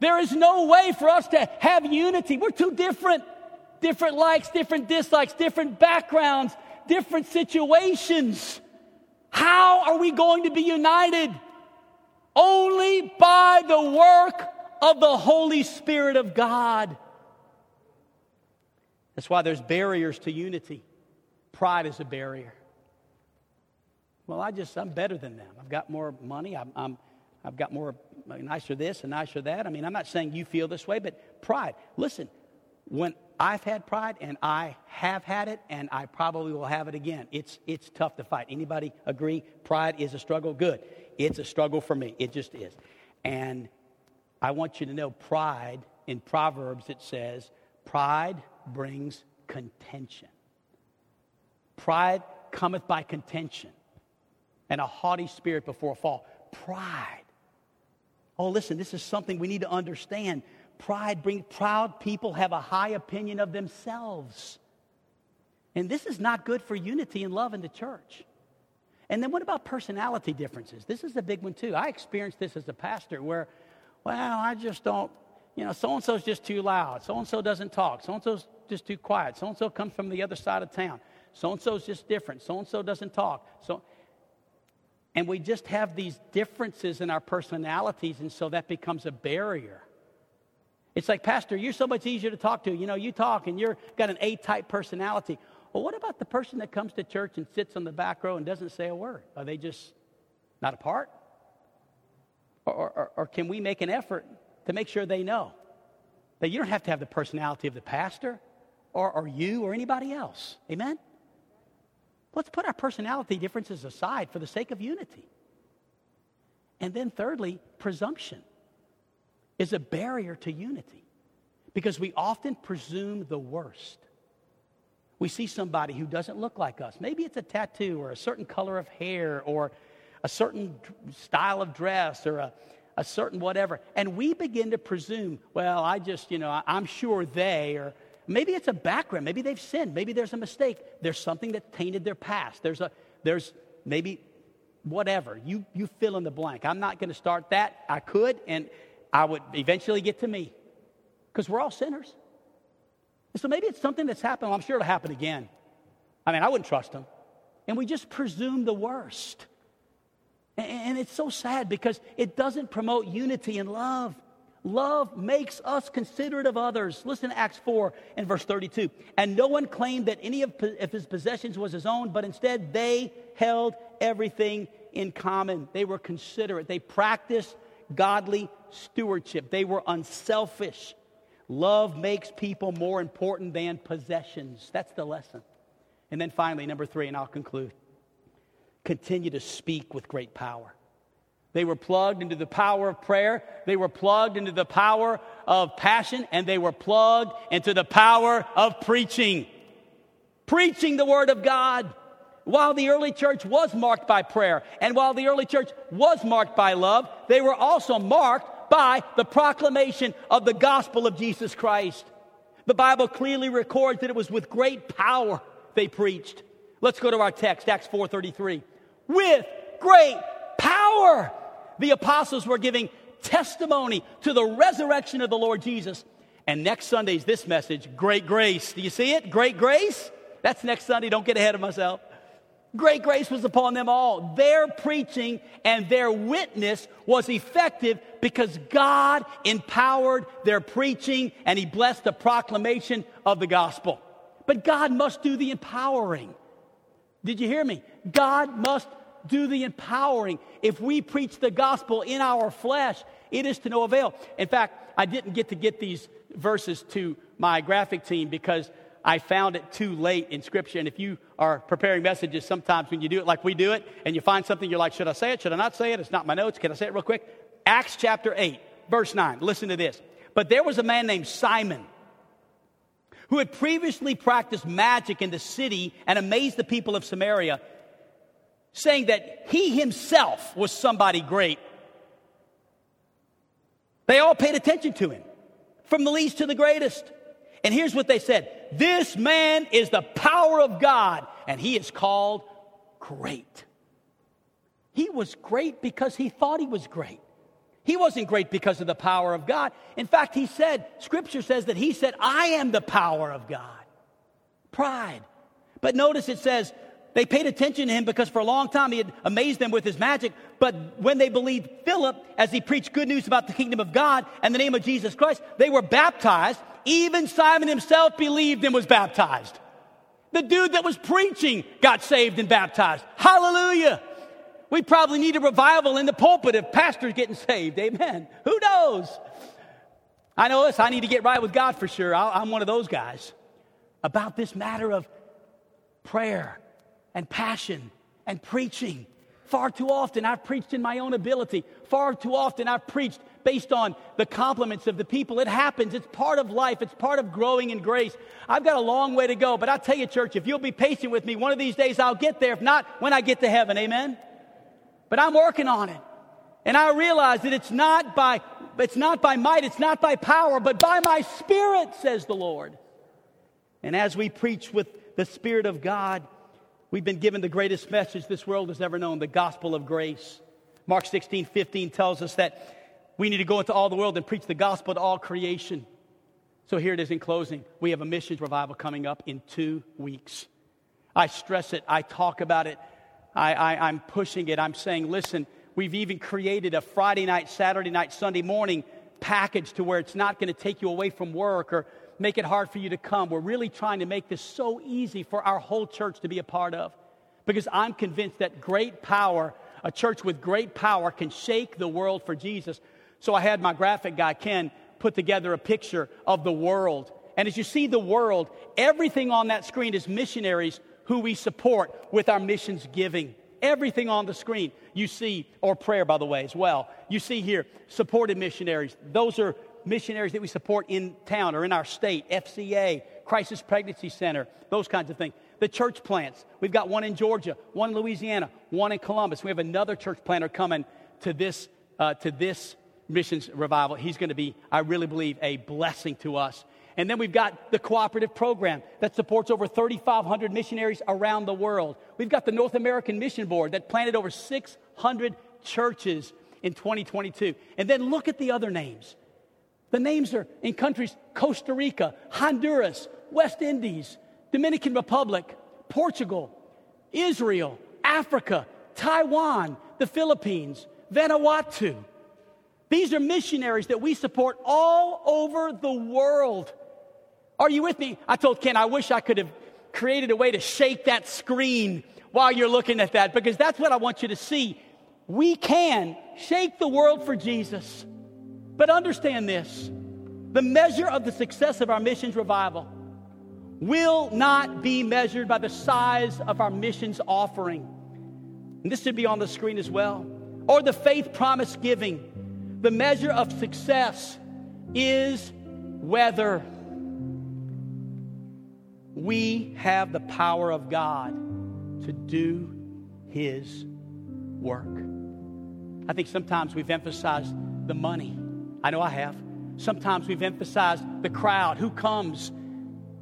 There is no way for us to have unity. We're too different. Different likes, different dislikes, different backgrounds, different situations. How are we going to be united? Only by the work of the Holy Spirit of God. That's why there's barriers to unity. Pride is a barrier. Well, I just, I'm better than them. I've got more money. I'm, I'm I've got more nicer this and nicer that. I mean, I'm not saying you feel this way, but pride. Listen, when I've had pride and I have had it and I probably will have it again. It's it's tough to fight. Anybody agree? Pride is a struggle. Good. It's a struggle for me. It just is. And I want you to know pride in Proverbs it says, pride brings contention. Pride cometh by contention and a haughty spirit before a fall. Pride Oh, listen, this is something we need to understand. Pride bring proud people have a high opinion of themselves. And this is not good for unity and love in the church. And then what about personality differences? This is a big one too. I experienced this as a pastor where, well, I just don't, you know, so and so's just too loud. So and so doesn't talk. So and so's just too quiet. So and so comes from the other side of town. So and so's just different. So and so doesn't talk. So and we just have these differences in our personalities, and so that becomes a barrier. It's like, Pastor, you're so much easier to talk to. You know, you talk and you've got an A type personality. Well, what about the person that comes to church and sits on the back row and doesn't say a word? Are they just not a part? Or, or, or can we make an effort to make sure they know that you don't have to have the personality of the pastor or, or you or anybody else? Amen? Let's put our personality differences aside for the sake of unity. And then, thirdly, presumption is a barrier to unity because we often presume the worst. We see somebody who doesn't look like us. Maybe it's a tattoo or a certain color of hair or a certain style of dress or a, a certain whatever. And we begin to presume, well, I just, you know, I'm sure they or Maybe it's a background. Maybe they've sinned. Maybe there's a mistake. There's something that tainted their past. There's a there's maybe whatever. You you fill in the blank. I'm not going to start that. I could and I would eventually get to me. Because we're all sinners. And so maybe it's something that's happened. Well, I'm sure it'll happen again. I mean, I wouldn't trust them. And we just presume the worst. And it's so sad because it doesn't promote unity and love. Love makes us considerate of others. Listen to Acts 4 and verse 32. And no one claimed that any of his possessions was his own, but instead they held everything in common. They were considerate. They practiced godly stewardship. They were unselfish. Love makes people more important than possessions. That's the lesson. And then finally, number three, and I'll conclude continue to speak with great power. They were plugged into the power of prayer. They were plugged into the power of passion, and they were plugged into the power of preaching. Preaching the Word of God. While the early church was marked by prayer, and while the early church was marked by love, they were also marked by the proclamation of the gospel of Jesus Christ. The Bible clearly records that it was with great power they preached. Let's go to our text, Acts 4:33. With great power the apostles were giving testimony to the resurrection of the Lord Jesus. And next Sunday is this message Great Grace. Do you see it? Great Grace? That's next Sunday. Don't get ahead of myself. Great grace was upon them all. Their preaching and their witness was effective because God empowered their preaching and He blessed the proclamation of the gospel. But God must do the empowering. Did you hear me? God must do the empowering. If we preach the gospel in our flesh, it is to no avail. In fact, I didn't get to get these verses to my graphic team because I found it too late in Scripture. And if you are preparing messages, sometimes when you do it like we do it, and you find something, you're like, should I say it? Should I not say it? It's not my notes. Can I say it real quick? Acts chapter 8, verse 9. Listen to this. But there was a man named Simon who had previously practiced magic in the city and amazed the people of Samaria, saying that he himself was somebody great. They all paid attention to him, from the least to the greatest. And here's what they said This man is the power of God, and he is called great. He was great because he thought he was great. He wasn't great because of the power of God. In fact, he said, Scripture says that he said, I am the power of God. Pride. But notice it says, they paid attention to him because for a long time he had amazed them with his magic. But when they believed Philip as he preached good news about the kingdom of God and the name of Jesus Christ, they were baptized. Even Simon himself believed and was baptized. The dude that was preaching got saved and baptized. Hallelujah. We probably need a revival in the pulpit if pastors getting saved. Amen. Who knows? I know this. I need to get right with God for sure. i am one of those guys. About this matter of prayer and passion and preaching. Far too often I've preached in my own ability. Far too often I've preached based on the compliments of the people. It happens. It's part of life. It's part of growing in grace. I've got a long way to go, but I tell you, church, if you'll be patient with me, one of these days I'll get there. If not, when I get to heaven, amen? But I'm working on it. And I realize that it's not by it's not by might, it's not by power, but by my spirit, says the Lord. And as we preach with the Spirit of God, We've been given the greatest message this world has ever known the gospel of grace. Mark 16, 15 tells us that we need to go into all the world and preach the gospel to all creation. So here it is in closing. We have a missions revival coming up in two weeks. I stress it, I talk about it, I, I, I'm pushing it. I'm saying, listen, we've even created a Friday night, Saturday night, Sunday morning package to where it's not going to take you away from work or make it hard for you to come. We're really trying to make this so easy for our whole church to be a part of. Because I'm convinced that great power, a church with great power, can shake the world for Jesus. So I had my graphic guy, Ken, put together a picture of the world. And as you see the world, everything on that screen is missionaries who we support with our missions giving. Everything on the screen you see, or prayer, by the way, as well. You see here, supported missionaries. Those are missionaries that we support in town or in our state, FCA, Crisis Pregnancy Center, those kinds of things. The church plants. We've got one in Georgia, one in Louisiana, one in Columbus. We have another church planter coming to this, uh, to this missions revival. He's going to be, I really believe, a blessing to us. And then we've got the cooperative program that supports over 3,500 missionaries around the world. We've got the North American Mission Board that planted over 600 churches in 2022. And then look at the other names. The names are in countries Costa Rica, Honduras, West Indies, Dominican Republic, Portugal, Israel, Africa, Taiwan, the Philippines, Vanuatu. These are missionaries that we support all over the world. Are you with me? I told Ken, I wish I could have created a way to shake that screen while you're looking at that because that's what I want you to see. We can shake the world for Jesus. But understand this the measure of the success of our missions revival will not be measured by the size of our missions offering. And this should be on the screen as well. Or the faith promise giving. The measure of success is whether we have the power of God to do His work. I think sometimes we've emphasized the money I know I have. Sometimes we've emphasized the crowd, who comes.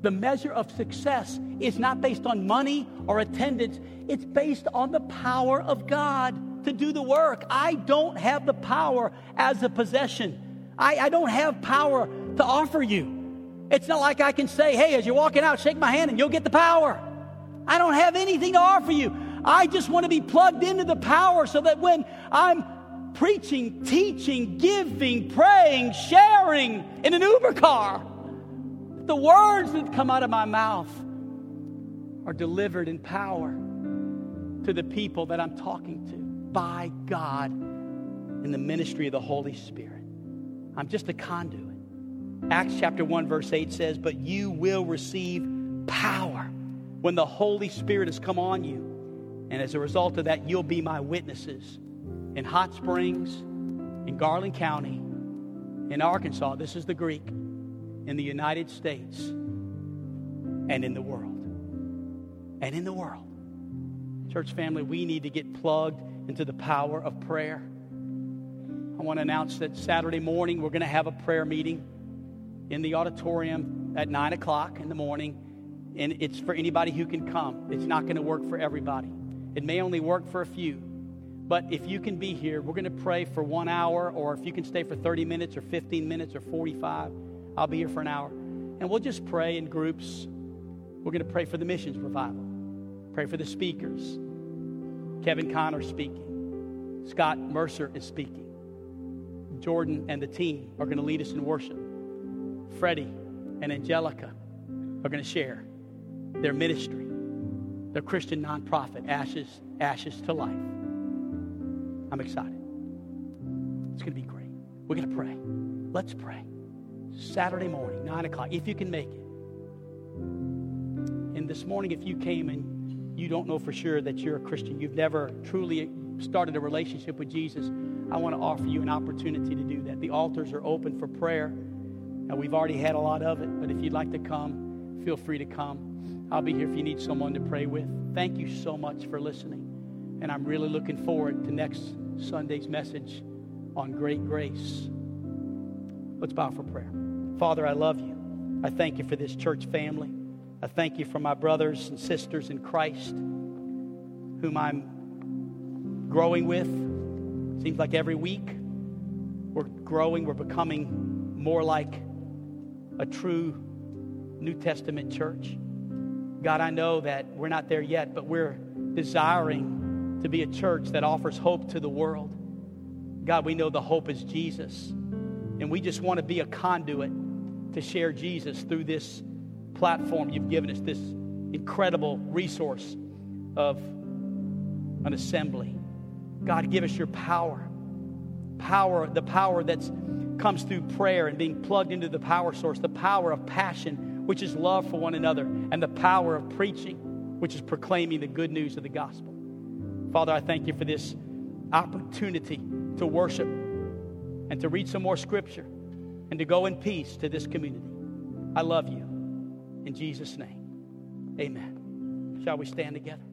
The measure of success is not based on money or attendance, it's based on the power of God to do the work. I don't have the power as a possession, I, I don't have power to offer you. It's not like I can say, hey, as you're walking out, shake my hand and you'll get the power. I don't have anything to offer you. I just want to be plugged into the power so that when I'm preaching, teaching, giving, praying, sharing in an Uber car, the words that come out of my mouth are delivered in power to the people that I'm talking to by God in the ministry of the Holy Spirit. I'm just a conduit. Acts chapter 1, verse 8 says, But you will receive power when the Holy Spirit has come on you. And as a result of that, you'll be my witnesses in Hot Springs, in Garland County, in Arkansas. This is the Greek, in the United States, and in the world. And in the world. Church family, we need to get plugged into the power of prayer. I want to announce that Saturday morning we're going to have a prayer meeting in the auditorium at 9 o'clock in the morning. And it's for anybody who can come. It's not going to work for everybody. It may only work for a few. But if you can be here, we're going to pray for one hour, or if you can stay for 30 minutes, or 15 minutes, or 45, I'll be here for an hour. And we'll just pray in groups. We're going to pray for the missions revival, pray for the speakers. Kevin Connor speaking, Scott Mercer is speaking. Jordan and the team are going to lead us in worship. Freddie and Angelica are going to share their ministry, their Christian nonprofit, Ashes, Ashes to Life. I'm excited. It's going to be great. We're going to pray. Let's pray. Saturday morning, 9 o'clock, if you can make it. And this morning, if you came and you don't know for sure that you're a Christian, you've never truly started a relationship with Jesus, I want to offer you an opportunity to do that. The altars are open for prayer. And we've already had a lot of it, but if you'd like to come, feel free to come. I'll be here if you need someone to pray with. Thank you so much for listening. And I'm really looking forward to next Sunday's message on great grace. Let's bow for prayer. Father, I love you. I thank you for this church family. I thank you for my brothers and sisters in Christ whom I'm growing with. Seems like every week we're growing, we're becoming more like a true New Testament church. God, I know that we're not there yet, but we're desiring to be a church that offers hope to the world. God, we know the hope is Jesus. And we just want to be a conduit to share Jesus through this platform you've given us, this incredible resource of an assembly. God, give us your power. Power, the power that comes through prayer and being plugged into the power source, the power of passion, which is love for one another, and the power of preaching, which is proclaiming the good news of the gospel. Father, I thank you for this opportunity to worship and to read some more scripture and to go in peace to this community. I love you. In Jesus' name, amen. Shall we stand together?